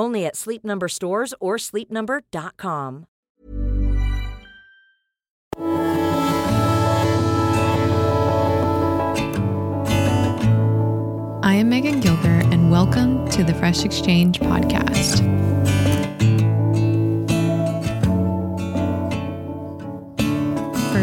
Only at Sleep Number stores or sleepnumber.com. I am Megan Gilbert, and welcome to the Fresh Exchange podcast.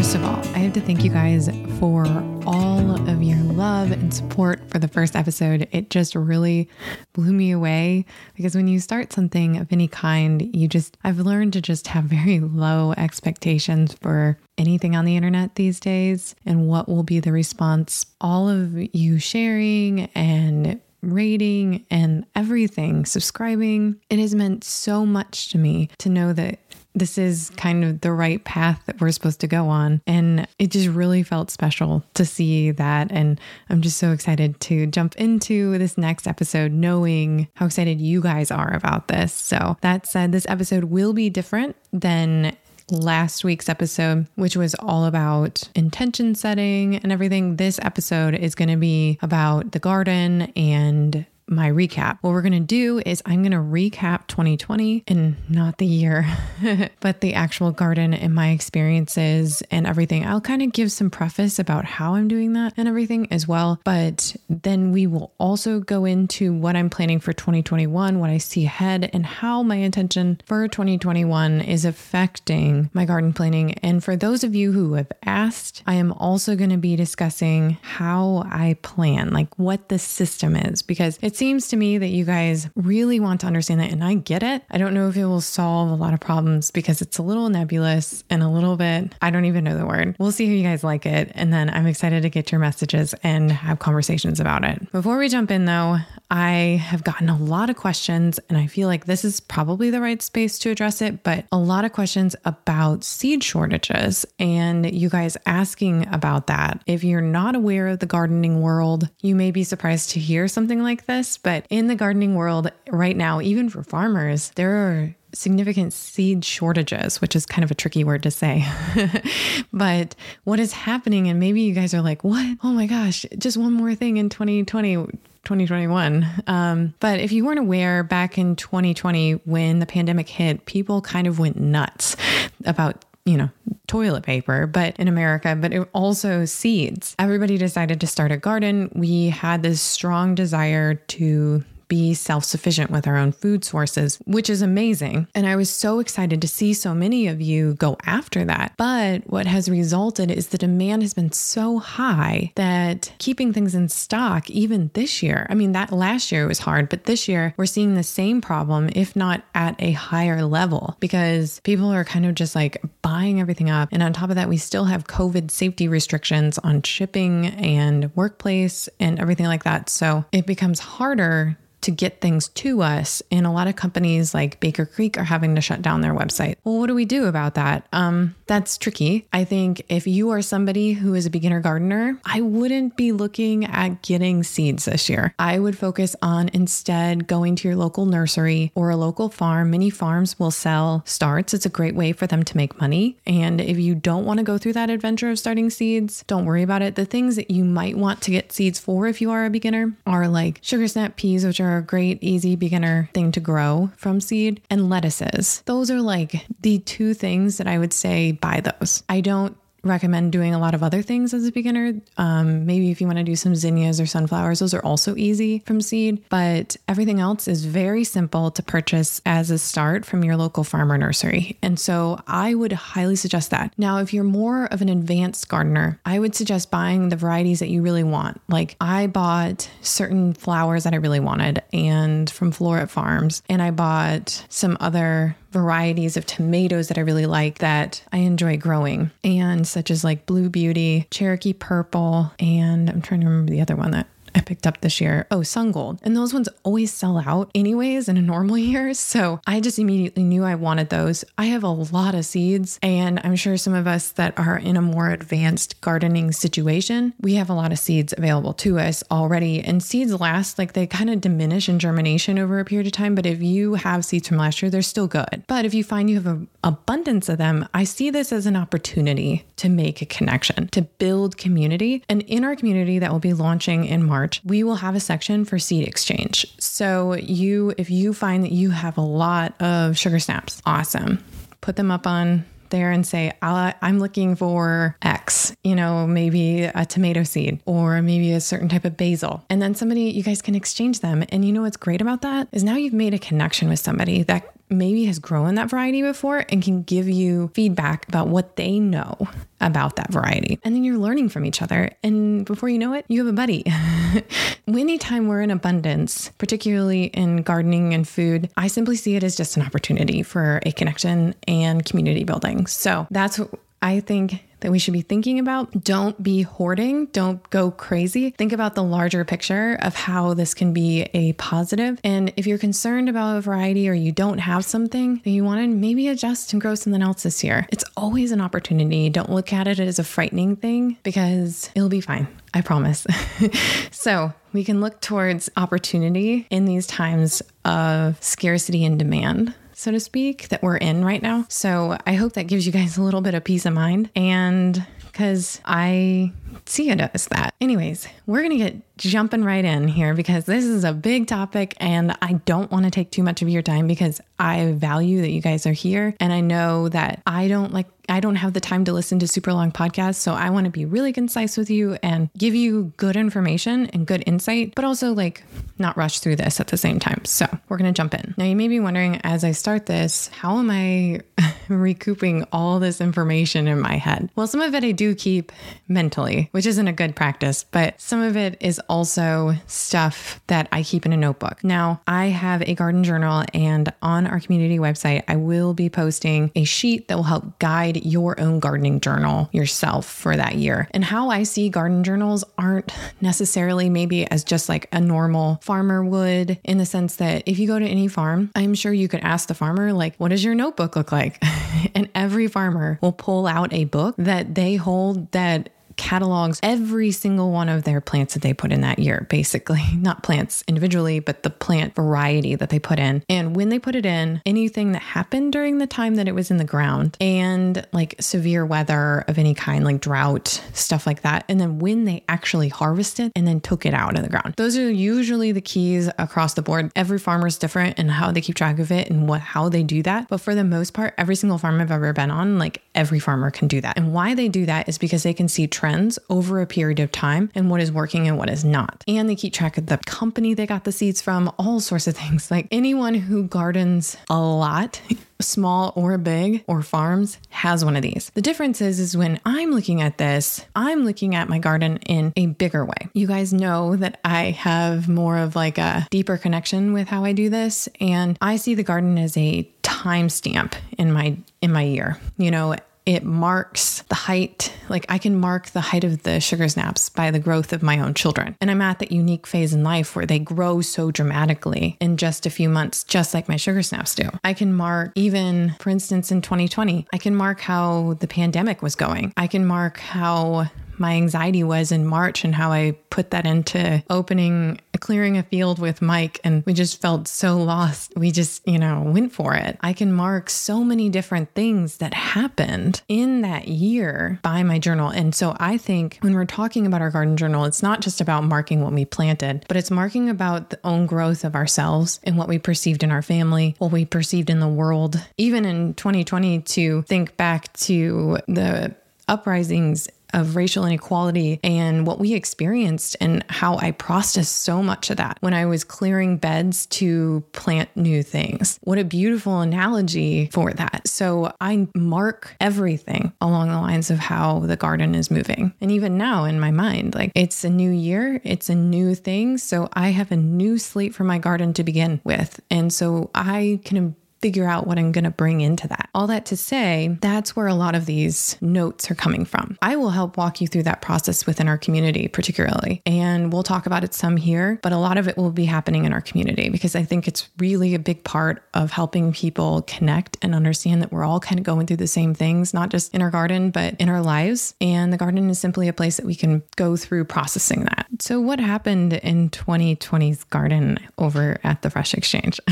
First of all, I have to thank you guys for all of your love and support for the first episode. It just really blew me away because when you start something of any kind, you just, I've learned to just have very low expectations for anything on the internet these days and what will be the response. All of you sharing and rating and everything, subscribing, it has meant so much to me to know that this is kind of the right path that we're supposed to go on. And it just really felt special to see that. And I'm just so excited to jump into this next episode, knowing how excited you guys are about this. So, that said, this episode will be different than last week's episode, which was all about intention setting and everything. This episode is going to be about the garden and my recap. What we're going to do is I'm going to recap 2020 and not the year, but the actual garden and my experiences and everything. I'll kind of give some preface about how I'm doing that and everything as well. But then we will also go into what I'm planning for 2021, what I see ahead, and how my intention for 2021 is affecting my garden planning. And for those of you who have asked, I am also going to be discussing how I plan, like what the system is, because it's seems to me that you guys really want to understand that, and I get it. I don't know if it will solve a lot of problems because it's a little nebulous and a little bit, I don't even know the word. We'll see how you guys like it. And then I'm excited to get your messages and have conversations about it. Before we jump in, though, I have gotten a lot of questions, and I feel like this is probably the right space to address it, but a lot of questions about seed shortages and you guys asking about that. If you're not aware of the gardening world, you may be surprised to hear something like this but in the gardening world right now, even for farmers, there are significant seed shortages, which is kind of a tricky word to say. but what is happening, and maybe you guys are like, what? Oh my gosh, just one more thing in 2020. 2021. Um, but if you weren't aware, back in 2020, when the pandemic hit, people kind of went nuts about you know, toilet paper, but in America, but it also seeds. Everybody decided to start a garden. We had this strong desire to be self sufficient with our own food sources, which is amazing. And I was so excited to see so many of you go after that. But what has resulted is the demand has been so high that keeping things in stock, even this year, I mean, that last year was hard, but this year we're seeing the same problem, if not at a higher level, because people are kind of just like buying everything up. And on top of that, we still have COVID safety restrictions on shipping and workplace and everything like that. So it becomes harder to get things to us. And a lot of companies like Baker Creek are having to shut down their website. Well, what do we do about that? Um, that's tricky. I think if you are somebody who is a beginner gardener, I wouldn't be looking at getting seeds this year. I would focus on instead going to your local nursery or a local farm. Many farms will sell starts. It's a great way for them to make money. And if you don't want to go through that adventure of starting seeds, don't worry about it. The things that you might want to get seeds for if you are a beginner are like sugar snap peas, which are a great, easy beginner thing to grow from seed, and lettuces. Those are like the two things that I would say buy those. I don't recommend doing a lot of other things as a beginner. Um, maybe if you want to do some zinnias or sunflowers, those are also easy from seed, but everything else is very simple to purchase as a start from your local farmer nursery. And so I would highly suggest that. Now, if you're more of an advanced gardener, I would suggest buying the varieties that you really want. Like I bought certain flowers that I really wanted and from Floret Farms, and I bought some other varieties of tomatoes that I really like that I enjoy growing, and such as like Blue Beauty, Cherokee Purple, and I'm trying to remember the other one that I picked up this year. Oh, Sun Gold. And those ones always sell out anyways in a normal year. So I just immediately knew I wanted those. I have a lot of seeds, and I'm sure some of us that are in a more advanced gardening situation, we have a lot of seeds available to us already. And seeds last, like they kind of diminish in germination over a period of time. But if you have seeds from last year, they're still good. But if you find you have an abundance of them, I see this as an opportunity to make a connection, to build community. And in our community that will be launching in March, March, we will have a section for seed exchange. So you if you find that you have a lot of sugar snaps, awesome. Put them up on there and say, I'm looking for X, you know, maybe a tomato seed or maybe a certain type of basil. And then somebody, you guys can exchange them. And you know what's great about that is now you've made a connection with somebody that maybe has grown that variety before and can give you feedback about what they know about that variety. And then you're learning from each other. And before you know it, you have a buddy. Anytime we're in abundance, particularly in gardening and food, I simply see it as just an opportunity for a connection and community building. So that's what I think that we should be thinking about. Don't be hoarding, don't go crazy. Think about the larger picture of how this can be a positive. And if you're concerned about a variety or you don't have something that you want to maybe adjust and grow something else this year, it's always an opportunity. Don't look at it as a frightening thing because it'll be fine. I promise. so, we can look towards opportunity in these times of scarcity and demand so to speak, that we're in right now. So I hope that gives you guys a little bit of peace of mind. And because I see it as that. Anyways, we're going to get jumping right in here because this is a big topic and I don't want to take too much of your time because I value that you guys are here. And I know that I don't like I don't have the time to listen to super long podcasts. So I want to be really concise with you and give you good information and good insight, but also like not rush through this at the same time. So we're going to jump in. Now, you may be wondering as I start this, how am I recouping all this information in my head? Well, some of it I do keep mentally, which isn't a good practice, but some of it is also stuff that I keep in a notebook. Now, I have a garden journal, and on our community website, I will be posting a sheet that will help guide your own gardening journal yourself for that year. And how I see garden journals aren't necessarily maybe as just like a normal farmer would, in the sense that if you go to any farm, I'm sure you could ask the farmer, like, what does your notebook look like? and every farmer will pull out a book that they hold that catalogs every single one of their plants that they put in that year, basically. Not plants individually, but the plant variety that they put in. And when they put it in, anything that happened during the time that it was in the ground and like severe weather of any kind, like drought, stuff like that. And then when they actually harvested and then took it out of the ground. Those are usually the keys across the board. Every farmer is different and how they keep track of it and what how they do that. But for the most part, every single farm I've ever been on, like every farmer can do that. And why they do that is because they can see trends trends over a period of time and what is working and what is not. And they keep track of the company they got the seeds from, all sorts of things. Like anyone who gardens a lot small or big or farms has one of these. The difference is is when I'm looking at this, I'm looking at my garden in a bigger way. You guys know that I have more of like a deeper connection with how I do this and I see the garden as a timestamp in my in my year. You know, it marks the height. Like I can mark the height of the sugar snaps by the growth of my own children. And I'm at that unique phase in life where they grow so dramatically in just a few months, just like my sugar snaps do. I can mark even, for instance, in 2020, I can mark how the pandemic was going. I can mark how my anxiety was in March and how I put that into opening, clearing a field with Mike. And we just felt so lost. We just, you know, went for it. I can mark so many different things that happened in that year by my journal. And so I think when we're talking about our garden journal, it's not just about marking what we planted, but it's marking about the own growth of ourselves and what we perceived in our family, what we perceived in the world. Even in 2020, to think back to the uprisings of racial inequality and what we experienced and how I processed so much of that when I was clearing beds to plant new things. What a beautiful analogy for that. So I mark everything along the lines of how the garden is moving. And even now in my mind, like it's a new year, it's a new thing. So I have a new slate for my garden to begin with. And so I can figure out what I'm going to bring into that. All that to say, that's where a lot of these notes are coming from. I will help walk you through that process within our community, particularly. And we'll talk about it some here, but a lot of it will be happening in our community because I think it's really a big part of helping people connect and understand that we're all kind of going through the same things, not just in our garden, but in our lives. And the garden is simply a place that we can go through processing that. So, what happened in 2020's garden over at the Fresh Exchange?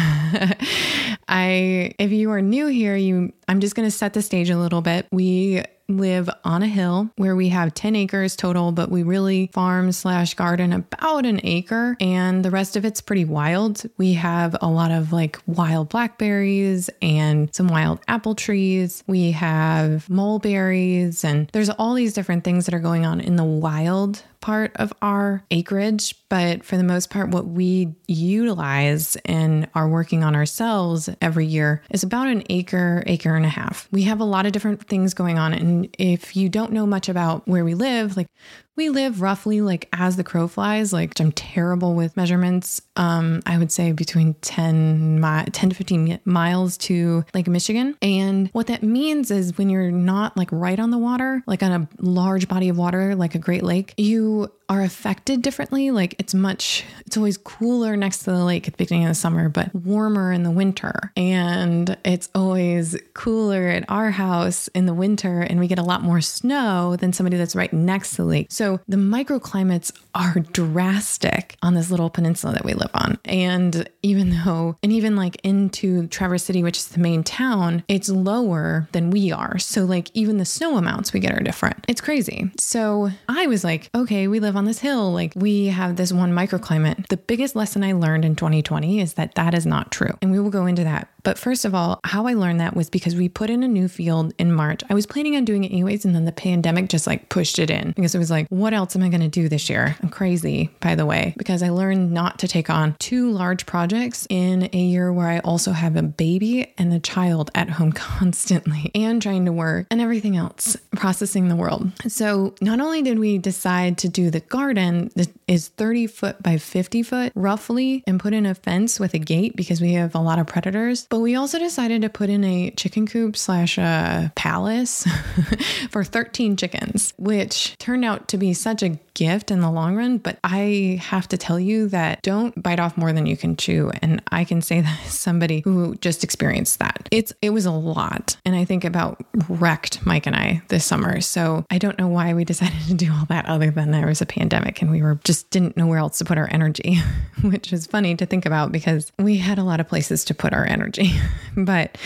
I if you are new here, you I'm just going to set the stage a little bit. We live on a hill where we have 10 acres total, but we really farm slash garden about an acre and the rest of it's pretty wild. We have a lot of like wild blackberries and some wild apple trees. We have mulberries and there's all these different things that are going on in the wild part of our acreage, but for the most part, what we utilize and are working on ourselves every year is about an acre, acre and a half. We have a lot of different things going on. And if you don't know much about where we live, like we live roughly like as the crow flies like i'm terrible with measurements um i would say between 10 mi- 10 to 15 miles to lake michigan and what that means is when you're not like right on the water like on a large body of water like a great lake you are affected differently. Like it's much, it's always cooler next to the lake at the beginning of the summer, but warmer in the winter. And it's always cooler at our house in the winter, and we get a lot more snow than somebody that's right next to the lake. So the microclimates are drastic on this little peninsula that we live on. And even though, and even like into Traverse City, which is the main town, it's lower than we are. So like even the snow amounts we get are different. It's crazy. So I was like, okay, we live on this hill. Like we have this one microclimate. The biggest lesson I learned in 2020 is that that is not true. And we will go into that. But first of all, how I learned that was because we put in a new field in March. I was planning on doing it anyways, and then the pandemic just like pushed it in because it was like, what else am I going to do this year? I'm crazy, by the way, because I learned not to take on two large projects in a year where I also have a baby and a child at home constantly and trying to work and everything else, processing the world. So not only did we decide to do the garden that is 30 foot by 50 foot roughly and put in a fence with a gate because we have a lot of predators, but we also decided to put in a chicken coop slash a palace for 13 chickens, which turned out to be such a gift in the long run. But I have to tell you that don't bite off more than you can chew. And I can say that as somebody who just experienced that. It's it was a lot. And I think about wrecked Mike and I this summer. So I don't know why we decided to do all that other than there was a pandemic and we were just didn't know where else to put our energy, which is funny to think about because we had a lot of places to put our energy. but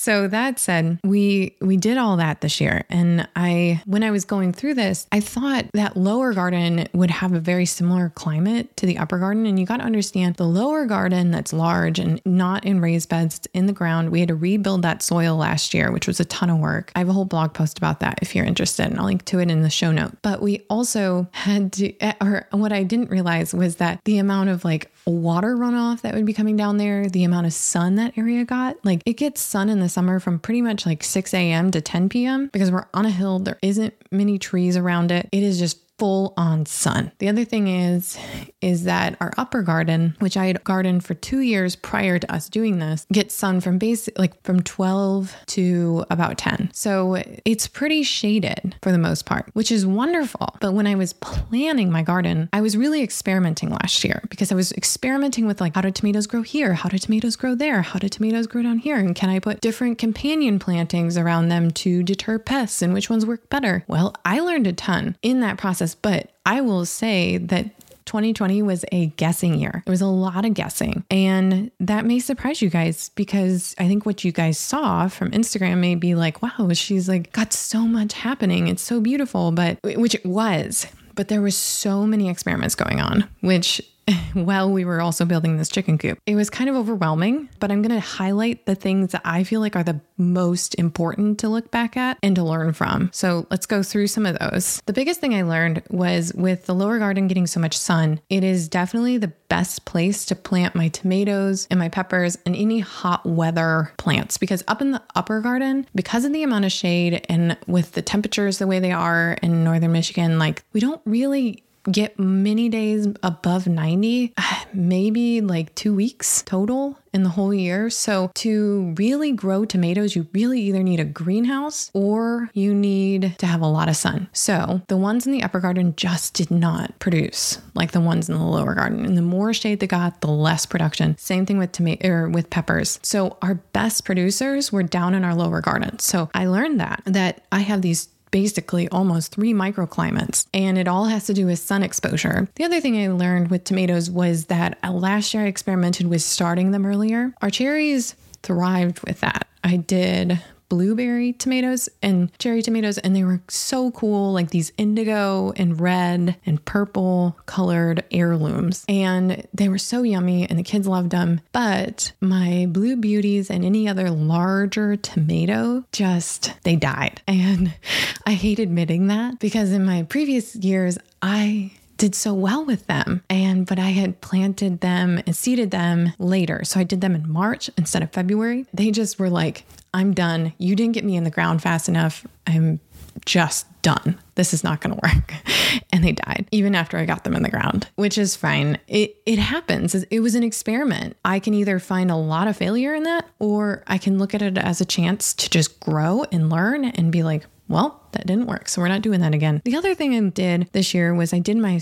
So that said, we we did all that this year and I when I was going through this, I thought that lower garden would have a very similar climate to the upper garden and you got to understand the lower garden that's large and not in raised beds in the ground. We had to rebuild that soil last year, which was a ton of work. I have a whole blog post about that if you're interested and I'll link to it in the show note. But we also had to eh, or what I didn't realize was that the amount of like water runoff that would be coming down there, the amount of sun that area got. Like it gets sun in the summer from pretty much like 6 a.m. to 10 p.m. because we're on a hill. There isn't many trees around it. It is just full on sun. The other thing is is that our upper garden, which I had gardened for 2 years prior to us doing this, gets sun from basic like from 12 to about 10. So it's pretty shaded for the most part, which is wonderful. But when I was planning my garden, I was really experimenting last year because I was experimenting with like how do tomatoes grow here? How do tomatoes grow there? How do tomatoes grow down here? And can I put different companion plantings around them to deter pests and which ones work better? Well, I learned a ton in that process but I will say that 2020 was a guessing year. It was a lot of guessing. And that may surprise you guys because I think what you guys saw from Instagram may be like, wow, she's like got so much happening. It's so beautiful, but which it was. But there was so many experiments going on, which while we were also building this chicken coop. It was kind of overwhelming, but I'm going to highlight the things that I feel like are the most important to look back at and to learn from. So let's go through some of those. The biggest thing I learned was with the lower garden getting so much sun, it is definitely the best place to plant my tomatoes and my peppers and any hot weather plants because up in the upper garden, because of the amount of shade and with the temperatures the way they are in northern Michigan, like we don't really get many days above 90, maybe like two weeks total in the whole year. So, to really grow tomatoes, you really either need a greenhouse or you need to have a lot of sun. So, the ones in the upper garden just did not produce like the ones in the lower garden. And the more shade they got, the less production. Same thing with tomato or er, with peppers. So, our best producers were down in our lower garden. So, I learned that that I have these basically almost three microclimates, and it all has to do with sun exposure. The other thing I learned with tomatoes was that uh, last year I experimented with starting them earlier. Our cherries thrived with that. I did blueberry tomatoes and cherry tomatoes, and they were so cool like these indigo and red and purple colored heirlooms. And they were so yummy, and the kids loved them. But my blue beauties and any other larger tomato just they died. And I hate admitting that because in my previous years, I did so well with them. And but I had planted them and seeded them later. So I did them in March instead of February. They just were like, I'm done. You didn't get me in the ground fast enough. I'm just done. This is not going to work. and they died even after I got them in the ground, which is fine. It it happens. It was an experiment. I can either find a lot of failure in that or I can look at it as a chance to just grow and learn and be like, well, that didn't work. So we're not doing that again. The other thing I did this year was I did my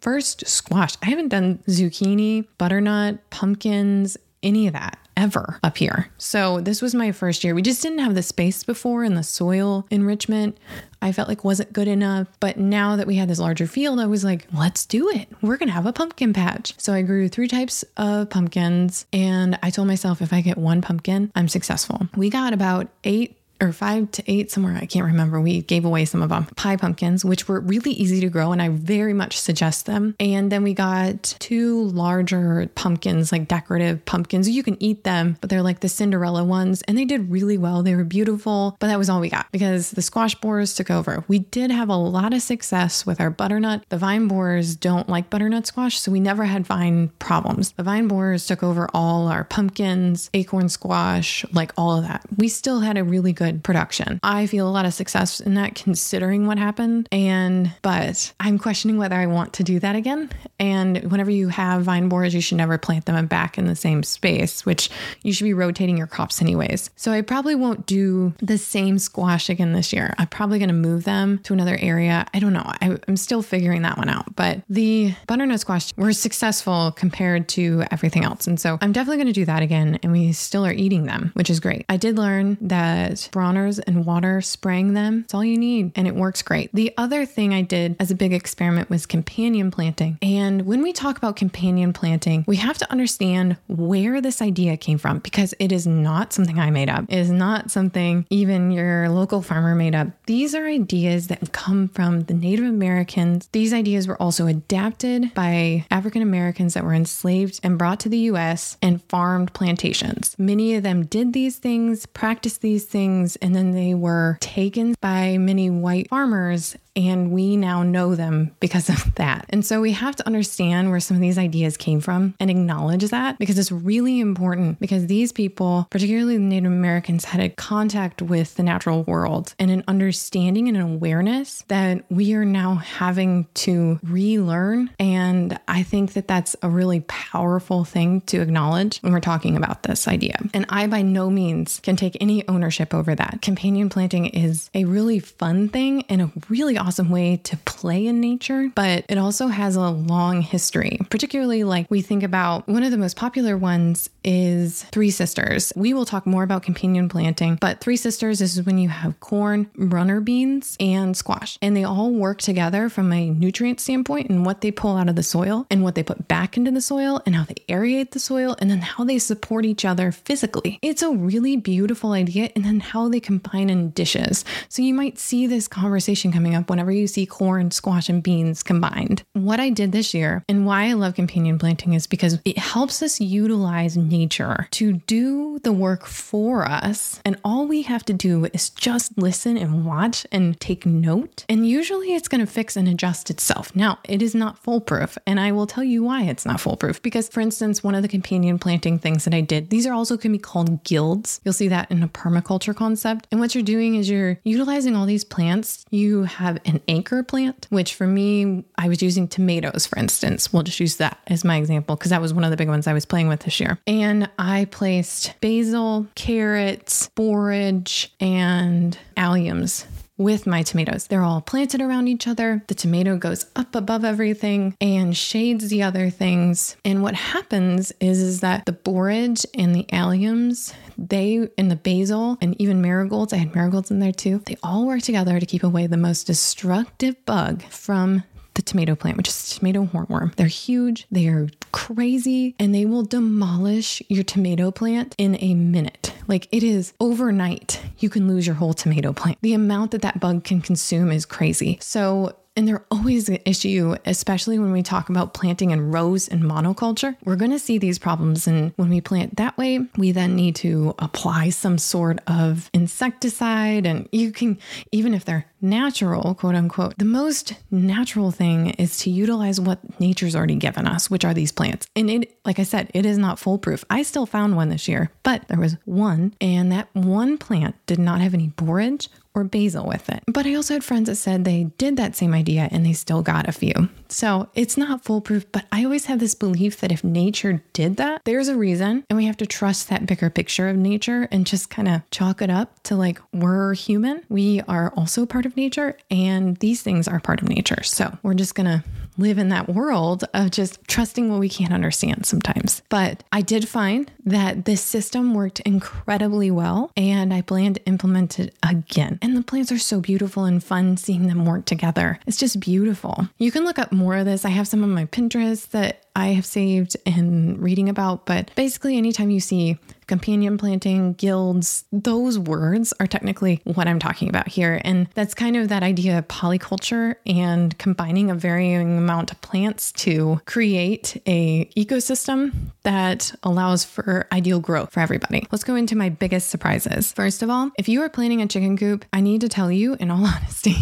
first squash. I haven't done zucchini, butternut, pumpkins, any of that ever up here. So this was my first year. We just didn't have the space before and the soil enrichment I felt like wasn't good enough. But now that we had this larger field, I was like, let's do it. We're going to have a pumpkin patch. So I grew three types of pumpkins and I told myself if I get one pumpkin, I'm successful. We got about eight or five to eight somewhere i can't remember. We gave away some of them pie pumpkins which were really easy to grow and i very much suggest them. And then we got two larger pumpkins like decorative pumpkins. You can eat them but they're like the cinderella ones and they did really well. They were beautiful but that was all we got because the squash borers took over. We did have a lot of success with our butternut. The vine borers don't like butternut squash so we never had vine problems. The vine borers took over all our pumpkins acorn squash like all of that. We still had a really good good production. I feel a lot of success in that considering what happened. And, but I'm questioning whether I want to do that again. And whenever you have vine borers, you should never plant them back in the same space, which you should be rotating your crops anyways. So I probably won't do the same squash again this year. I'm probably going to move them to another area. I don't know. I, I'm still figuring that one out. But the butternut squash were successful compared to everything else. And so I'm definitely going to do that again. And we still are eating them, which is great. I did learn that Bronner's and water, spraying them. It's all you need, and it works great. The other thing I did as a big experiment was companion planting. And when we talk about companion planting, we have to understand where this idea came from because it is not something I made up. It is not something even your local farmer made up. These are ideas that come from the Native Americans. These ideas were also adapted by African Americans that were enslaved and brought to the US and farmed plantations. Many of them did these things, practiced these things, and then they were taken by many white farmers and we now know them because of that. And so we have to understand where some of these ideas came from and acknowledge that because it's really important because these people, particularly the Native Americans, had a contact with the natural world and an understanding and an awareness that we are now having to relearn. And I think that that's a really powerful thing to acknowledge when we're talking about this idea. And I, by no means, can take any ownership over that. Companion planting is a really fun thing and a really awesome way to play in nature, but it also has a long history. Particularly, like we think about one of the most popular ones is Three Sisters. We will talk more about companion planting, but Three Sisters is when you have corn, runner beans, and squash, and they all work together from a nutrient standpoint and what they pull out of the soil and what they put back into the soil and how they aerate the soil and then how they support each other physically. It's a really beautiful idea, and then how they combine in dishes. So you might see this conversation coming up whenever you see corn, squash, and beans combined. What I did this year and why I love companion planting is because it helps us utilize nature to do the work for us. And all we have to do is just listen and watch and take note. And usually it's going to fix and adjust itself. Now, it is not foolproof. And I will tell you why it's not foolproof. Because, for instance, one of the companion planting things that I did, these are also can be called guilds. You'll see that in a permaculture concept. And what you're doing is you're utilizing all these plants. You have an anchor plant, which for me, I was using tomatoes, for instance. We'll just use that as my example because that was one of the big ones I was playing with this year. And I placed basil, carrots, borage, and alliums with my tomatoes. They're all planted around each other. The tomato goes up above everything and shades the other things. And what happens is, is that the borage and the alliums, they and the basil and even marigolds, I had marigolds in there too, they all work together to keep away the most destructive bug from tomato plant, which is tomato hornworm. They're huge, they are crazy, and they will demolish your tomato plant in a minute. Like it is overnight, you can lose your whole tomato plant. The amount that that bug can consume is crazy. So and they're always an issue, especially when we talk about planting in rows and monoculture. We're going to see these problems. And when we plant that way, we then need to apply some sort of insecticide. And you can, even if they're natural, quote unquote, the most natural thing is to utilize what nature's already given us, which are these plants. And it, like I said, it is not foolproof. I still found one this year, but there was one, and that one plant did not have any borage or basil with it. But I also had friends that said they did that same idea and they still got a few. So it's not foolproof, but I always have this belief that if nature did that, there's a reason. And we have to trust that bigger picture of nature and just kind of chalk it up to like, we're human. We are also part of nature and these things are part of nature. So we're just going to live in that world of just trusting what we can't understand sometimes. But I did find that this system worked incredibly well and I plan to implement it again. And the plants are so beautiful and fun seeing them work together. It's just beautiful. You can look up more of this. I have some on my Pinterest that I have saved and reading about, but basically, anytime you see companion planting, guilds, those words are technically what I'm talking about here. And that's kind of that idea of polyculture and combining a varying amount of plants to create a ecosystem that allows for ideal growth for everybody. Let's go into my biggest surprises. First of all, if you are planning a chicken coop, I need to tell you in all honesty,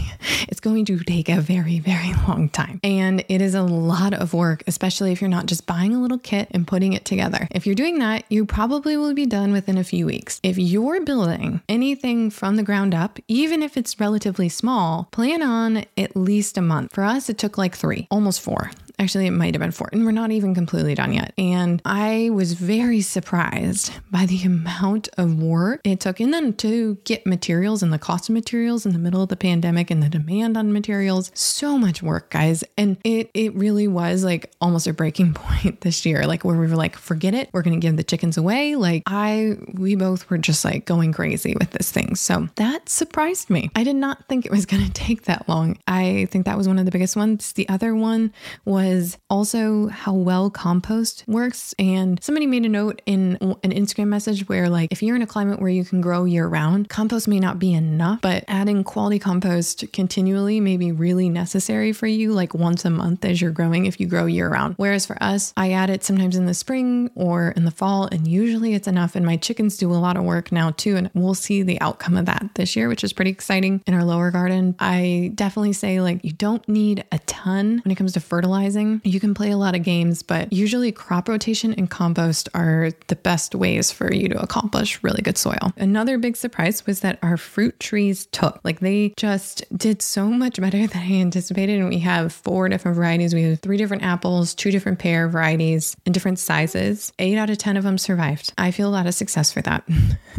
it's going to take a very, very long time. And it is a lot of work, especially if you're not just buying a little kit and putting it together. If you're doing that, you probably will be done within a few weeks. If you're building anything from the ground up, even if it's relatively small, plan on at least a month. For us, it took like three, almost four. Actually, it might have been four, and we're not even completely done yet. And I was very surprised by the amount of work it took, and then to get materials and the cost of materials in the middle of the pandemic and the demand on materials. So much work, guys. And it it really was like almost a breaking point this year, like where we were like, forget it, we're gonna give the chickens away. Like I we both were just like going crazy with this thing. So that surprised me. I did not think it was gonna take that long. I think that was one of the biggest ones. The other one was also how well compost works. And somebody made a note in an Instagram message where, like, if you're in a climate where you can grow year round, compost may not be enough, but adding quality compost continually may be really necessary for you, like once a month as you're growing if you grow year round. Whereas for us, I add it sometimes in the spring or in the fall, and usually it's enough. And my chickens do a lot of work now too. And we'll see the outcome of that this year, which is pretty exciting in our lower garden. I definitely say, like, you don't need a ton when it comes to fertilizing. You can play a lot of games, but usually crop rotation and compost are the best ways for you to accomplish really good soil. Another big surprise was that our fruit trees took. Like they just did so much better than I anticipated. And we have four different varieties. We have three different apples, two different pear varieties and different sizes. Eight out of 10 of them survived. I feel a lot of success for that.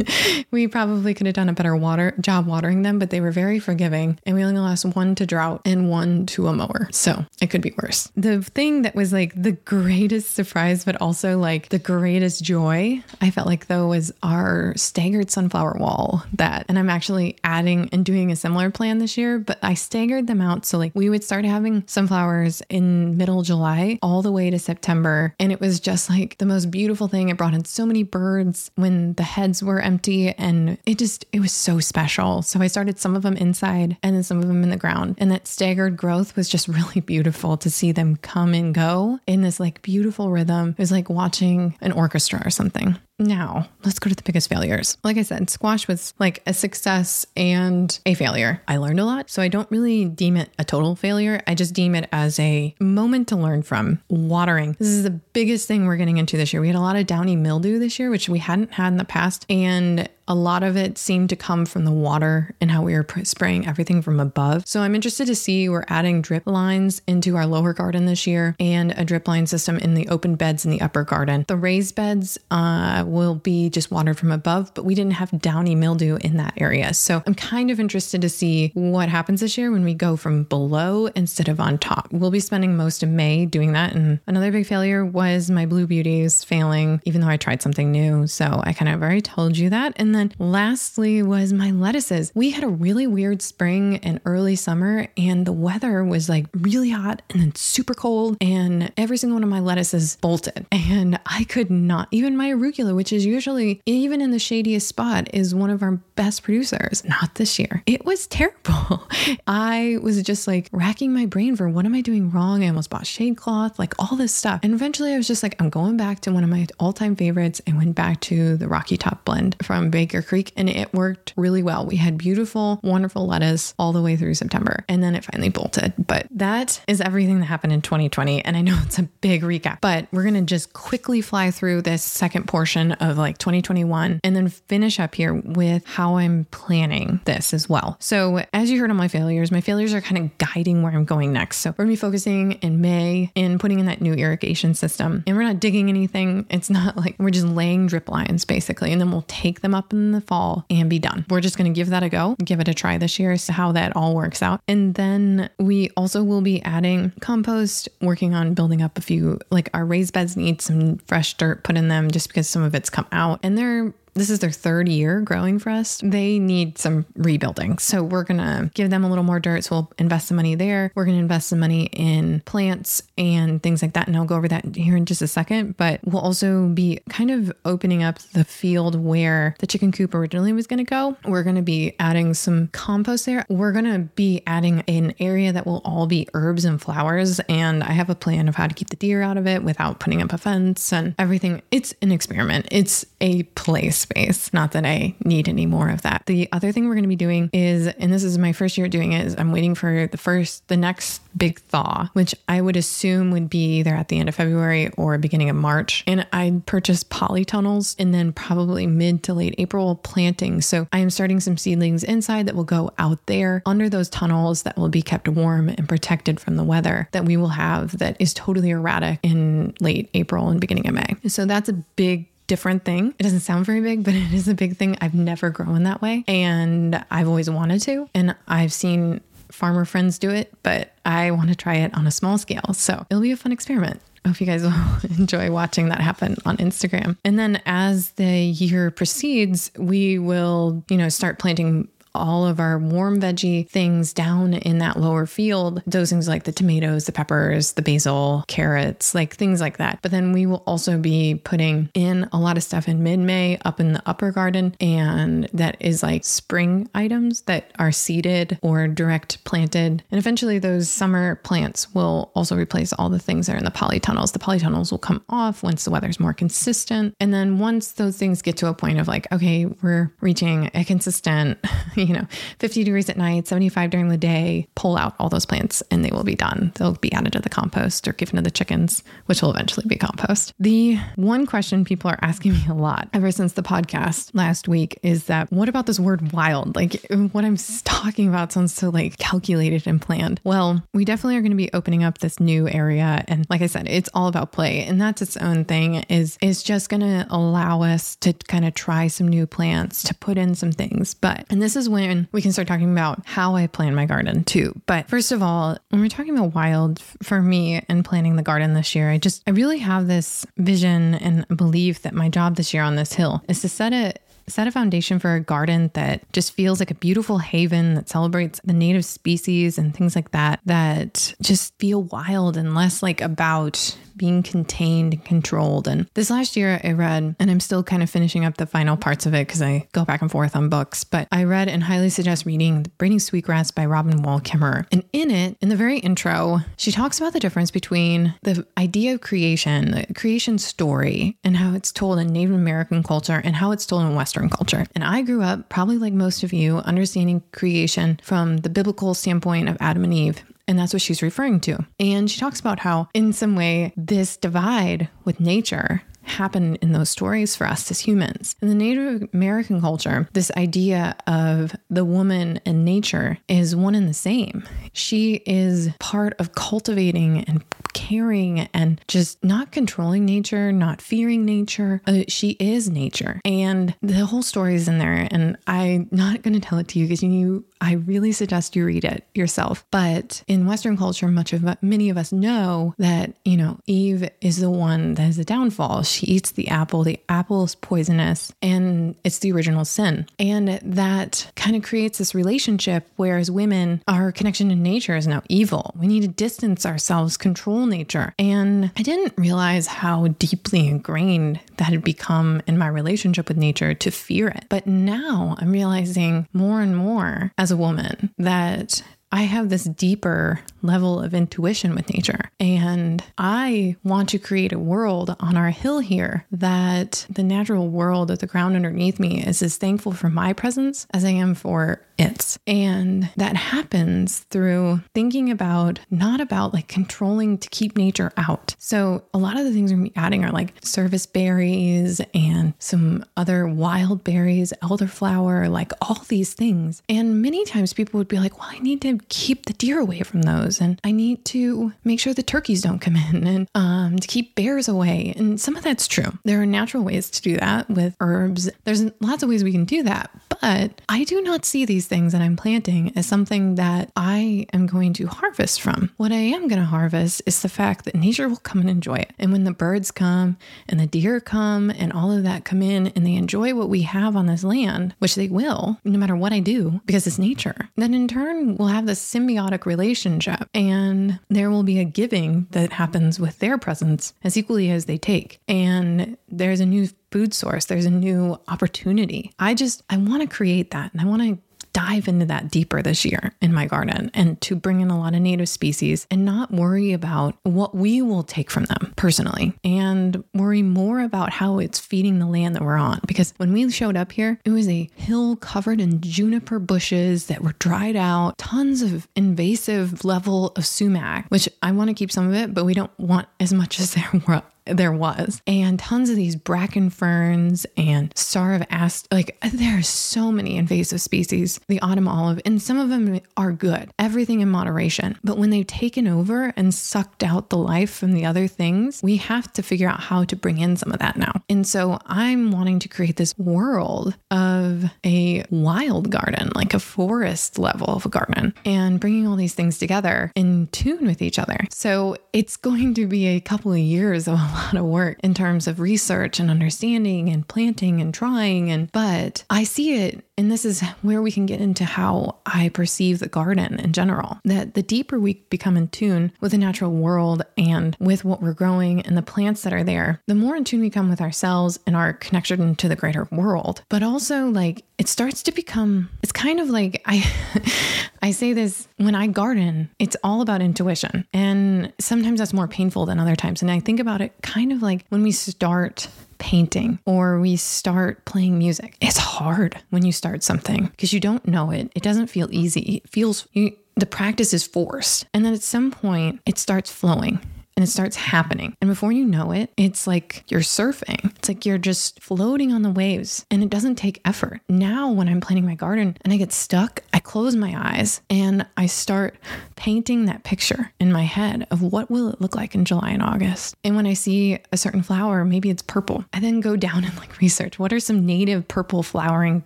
we probably could have done a better water job watering them, but they were very forgiving. And we only lost one to drought and one to a mower. So it could be worse. The thing that was like the greatest surprise, but also like the greatest joy, I felt like though, was our staggered sunflower wall that, and I'm actually adding and doing a similar plan this year, but I staggered them out. So like we would start having sunflowers in middle July all the way to September. And it was just like the most beautiful thing. It brought in so many birds when the heads were empty and it just, it was so special. So I started some of them inside and then some of them in the ground. And that staggered growth was just really beautiful to see them come and go in this like beautiful rhythm. It was like watching an orchestra or something. Now, let's go to the biggest failures. Like I said, squash was like a success and a failure. I learned a lot, so I don't really deem it a total failure. I just deem it as a moment to learn from. Watering. This is the biggest thing we're getting into this year. We had a lot of downy mildew this year, which we hadn't had in the past. And a lot of it seemed to come from the water and how we were spraying everything from above. So I'm interested to see we're adding drip lines into our lower garden this year and a drip line system in the open beds in the upper garden. The raised beds uh, will be just watered from above, but we didn't have downy mildew in that area. So I'm kind of interested to see what happens this year when we go from below instead of on top. We'll be spending most of May doing that. And another big failure was my blue beauties failing, even though I tried something new. So I kind of already told you that. And then lastly was my lettuces. We had a really weird spring and early summer, and the weather was like really hot and then super cold, and every single one of my lettuces bolted. And I could not, even my arugula, which is usually, even in the shadiest spot, is one of our best producers, not this year. It was terrible. I was just like racking my brain for what am I doing wrong? I almost bought shade cloth, like all this stuff. And eventually I was just like, I'm going back to one of my all time favorites and went back to the Rocky Top blend from Baker Creek, and it worked really well. We had beautiful, wonderful lettuce all the way through September, and then it finally bolted. But that is everything that happened in 2020. And I know it's a big recap, but we're going to just quickly fly through this second portion of like 2021 and then finish up here with how I'm planning this as well. So, as you heard on my failures, my failures are kind of guiding where I'm going next. So, we're to be focusing in May in putting in that new irrigation system. And we're not digging anything. It's not like we're just laying drip lines basically, and then we'll take them up in the fall and be done. We're just to give that a go, give it a try this year, see how that all works out. And then we also will be adding compost, working on building up a few, like our raised beds need some fresh dirt put in them just because some of it's come out and they're this is their third year growing for us. They need some rebuilding. So we're going to give them a little more dirt. So we'll invest some money there. We're going to invest some money in plants and things like that. And I'll go over that here in just a second. But we'll also be kind of opening up the field where the chicken coop originally was going to go. We're going to be adding some compost there. We're going to be adding an area that will all be herbs and flowers. And I have a plan of how to keep the deer out of it without putting up a fence and everything. It's an experiment, it's a place space. Not that I need any more of that. The other thing we're going to be doing is, and this is my first year doing it, is I'm waiting for the first, the next big thaw, which I would assume would be either at the end of February or beginning of March. And I purchased polytunnels and then probably mid to late April planting. So I am starting some seedlings inside that will go out there under those tunnels that will be kept warm and protected from the weather that we will have that is totally erratic in late April and beginning of May. So that's a big different thing. It doesn't sound very big, but it is a big thing. I've never grown that way and I've always wanted to. And I've seen farmer friends do it, but I want to try it on a small scale. So it'll be a fun experiment. I hope you guys will enjoy watching that happen on Instagram. And then as the year proceeds, we will, you know, start planting all of our warm veggie things down in that lower field. Those things like the tomatoes, the peppers, the basil, carrots, like things like that. But then we will also be putting in a lot of stuff in mid May up in the upper garden. And that is like spring items that are seeded or direct planted. And eventually those summer plants will also replace all the things that are in the polytunnels. The polytunnels will come off once the weather's more consistent. And then once those things get to a point of like, okay, we're reaching a consistent, you know, 50 degrees at night, 75 during the day, pull out all those plants and they will be done. They'll be added to the compost or given to the chickens, which will eventually be compost. The one question people are asking me a lot ever since the podcast last week is that what about this word wild? Like what I'm talking about sounds so like calculated and planned. Well, we definitely are going to be opening up this new area and like I said, it's all about play and that's its own thing is is just going to allow us to kind of try some new plants, to put in some things. But and this is when we can start talking about how I plan my garden too. But first of all, when we're talking about wild for me and planning the garden this year, I just, I really have this vision and belief that my job this year on this hill is to set a set a foundation for a garden that just feels like a beautiful haven that celebrates the native species and things like that that just feel wild and less like about being contained and controlled. And this last year, I read, and I'm still kind of finishing up the final parts of it because I go back and forth on books, but I read and highly suggest reading Braiding Sweetgrass by Robin Wall Kimmerer. And in it, in the very intro, she talks about the difference between the idea of creation, the creation story, and how it's told in Native American culture and how it's told in Western culture. And I grew up, probably like most of you, understanding creation from the biblical standpoint of Adam and Eve and that's what she's referring to. And she talks about how, in some way, this divide with nature happened in those stories for us as humans. In the Native American culture, this idea of the woman and nature is one and the same. She is part of cultivating and caring and just not controlling nature, not fearing nature. Uh, she is nature. And the whole story is in there. And I'm not going to tell it to you because you, I really suggest you read it yourself. But in Western culture, much of many of us know that, you know, Eve is the one that is the downfall. She eats the apple. The apple is poisonous and it's the original sin. And that kind of creates this relationship where as women, our connection to nature is now evil. We need to distance ourselves, control nature. And I didn't realize how deeply ingrained that had become in my relationship with nature to fear it. But now I'm realizing more and more as a woman that I have this deeper level of intuition with nature. And I want to create a world on our hill here that the natural world of the ground underneath me is as thankful for my presence as I am for its. And that happens through thinking about not about like controlling to keep nature out. So a lot of the things we're adding are like service berries and some other wild berries, elderflower, like all these things. And many times people would be like, well, I need to keep the deer away from those. And I need to make sure the turkeys don't come in and um, to keep bears away. And some of that's true. There are natural ways to do that with herbs. There's lots of ways we can do that. But I do not see these things that I'm planting as something that I am going to harvest from. What I am going to harvest is the fact that nature will come and enjoy it. And when the birds come and the deer come and all of that come in and they enjoy what we have on this land, which they will, no matter what I do, because it's nature, then in turn we'll have this symbiotic relationship and there will be a giving that happens with their presence as equally as they take. And there's a new food source, there's a new opportunity. I just, I want to create that and I want to dive into that deeper this year in my garden and to bring in a lot of native species and not worry about what we will take from them personally and worry more about how it's feeding the land that we're on. Because when we showed up here, it was a hill covered in juniper bushes that were dried out, tons of invasive level of sumac, which I want to keep some of it, but we don't want as much as there were there was, and tons of these bracken ferns and star of ast. Like there are so many invasive species, the autumn olive, and some of them are good, everything in moderation. But when they've taken over and sucked out the life from the other things, we have to figure out how to bring in some of that now. And so I'm wanting to create this world of a wild garden, like a forest level of a garden, and bringing all these things together in tune with each other. So it's going to be a couple of years of lot of work in terms of research and understanding and planting and trying and but I see it and this is where we can get into how I perceive the garden in general. That the deeper we become in tune with the natural world and with what we're growing and the plants that are there, the more in tune we come with ourselves and our connection to the greater world. But also, like, it starts to become, it's kind of like I. I say this when I garden, it's all about intuition. And sometimes that's more painful than other times. And I think about it kind of like when we start painting or we start playing music. It's hard when you start something because you don't know it. It doesn't feel easy. It feels you, the practice is forced. And then at some point, it starts flowing and it starts happening. And before you know it, it's like you're surfing. It's like you're just floating on the waves and it doesn't take effort. Now, when I'm planting my garden and I get stuck, I close my eyes and I start painting that picture in my head of what will it look like in July and August. And when I see a certain flower, maybe it's purple, I then go down and like research what are some native purple flowering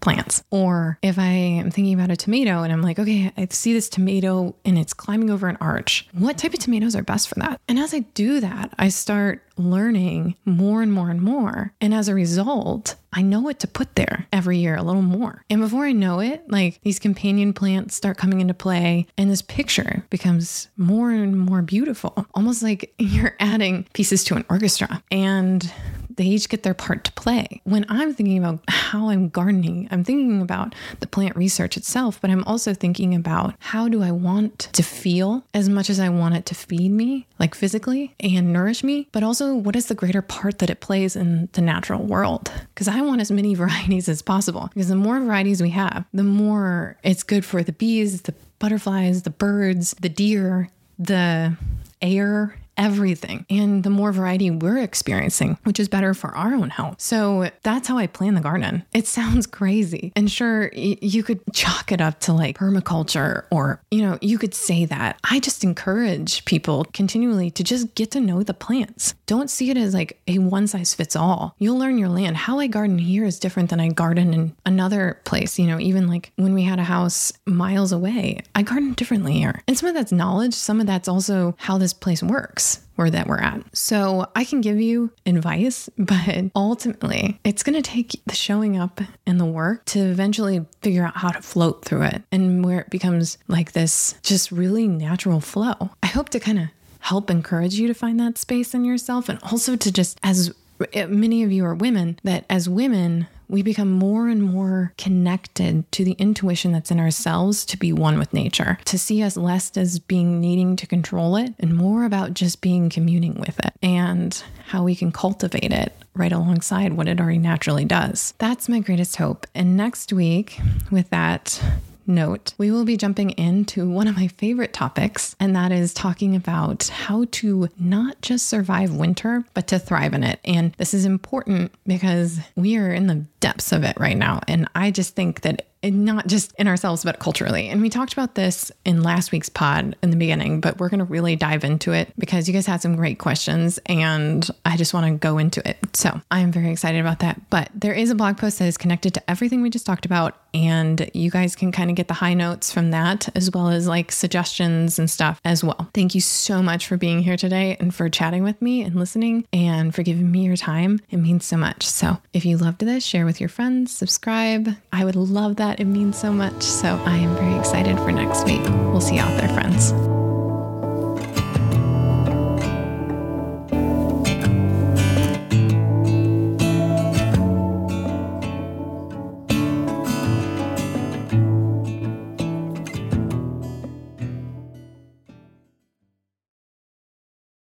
plants? Or if I am thinking about a tomato and I'm like, okay, I see this tomato and it's climbing over an arch, what type of tomatoes are best for that? And as as I do that, I start learning more and more and more. And as a result, I know what to put there every year a little more. And before I know it, like these companion plants start coming into play, and this picture becomes more and more beautiful, almost like you're adding pieces to an orchestra. And they each get their part to play. When I'm thinking about how I'm gardening, I'm thinking about the plant research itself, but I'm also thinking about how do I want to feel as much as I want it to feed me, like physically and nourish me, but also what is the greater part that it plays in the natural world? Because I want as many varieties as possible. Because the more varieties we have, the more it's good for the bees, the butterflies, the birds, the deer, the air everything and the more variety we're experiencing, which is better for our own health. So that's how I plan the garden. It sounds crazy. And sure, y- you could chalk it up to like permaculture or, you know, you could say that. I just encourage people continually to just get to know the plants. Don't see it as like a one size fits all. You'll learn your land. How I garden here is different than I garden in another place. You know, even like when we had a house miles away, I garden differently here. And some of that's knowledge, some of that's also how this place works where that we're at. So I can give you advice, but ultimately it's going to take the showing up and the work to eventually figure out how to float through it and where it becomes like this just really natural flow. I hope to kind of help encourage you to find that space in yourself and also to just as many of you are women that as women we become more and more connected to the intuition that's in ourselves to be one with nature, to see us less as being needing to control it and more about just being communing with it and how we can cultivate it right alongside what it already naturally does. That's my greatest hope. And next week, with that, note, we will be jumping into one of my favorite topics, and that is talking about how to not just survive winter, but to thrive in it. And this is important because we are in the depths of it right now. And I just think that and not just in ourselves, but culturally. And we talked about this in last week's pod in the beginning, but we're going to really dive into it because you guys had some great questions and I just want to go into it. So I am very excited about that. But there is a blog post that is connected to everything we just talked about. And you guys can kind of get the high notes from that as well as like suggestions and stuff as well. Thank you so much for being here today and for chatting with me and listening and for giving me your time. It means so much. So if you loved this, share with your friends, subscribe. I would love that that. It means so much. So I am very excited for next week. We'll see you out there, friends.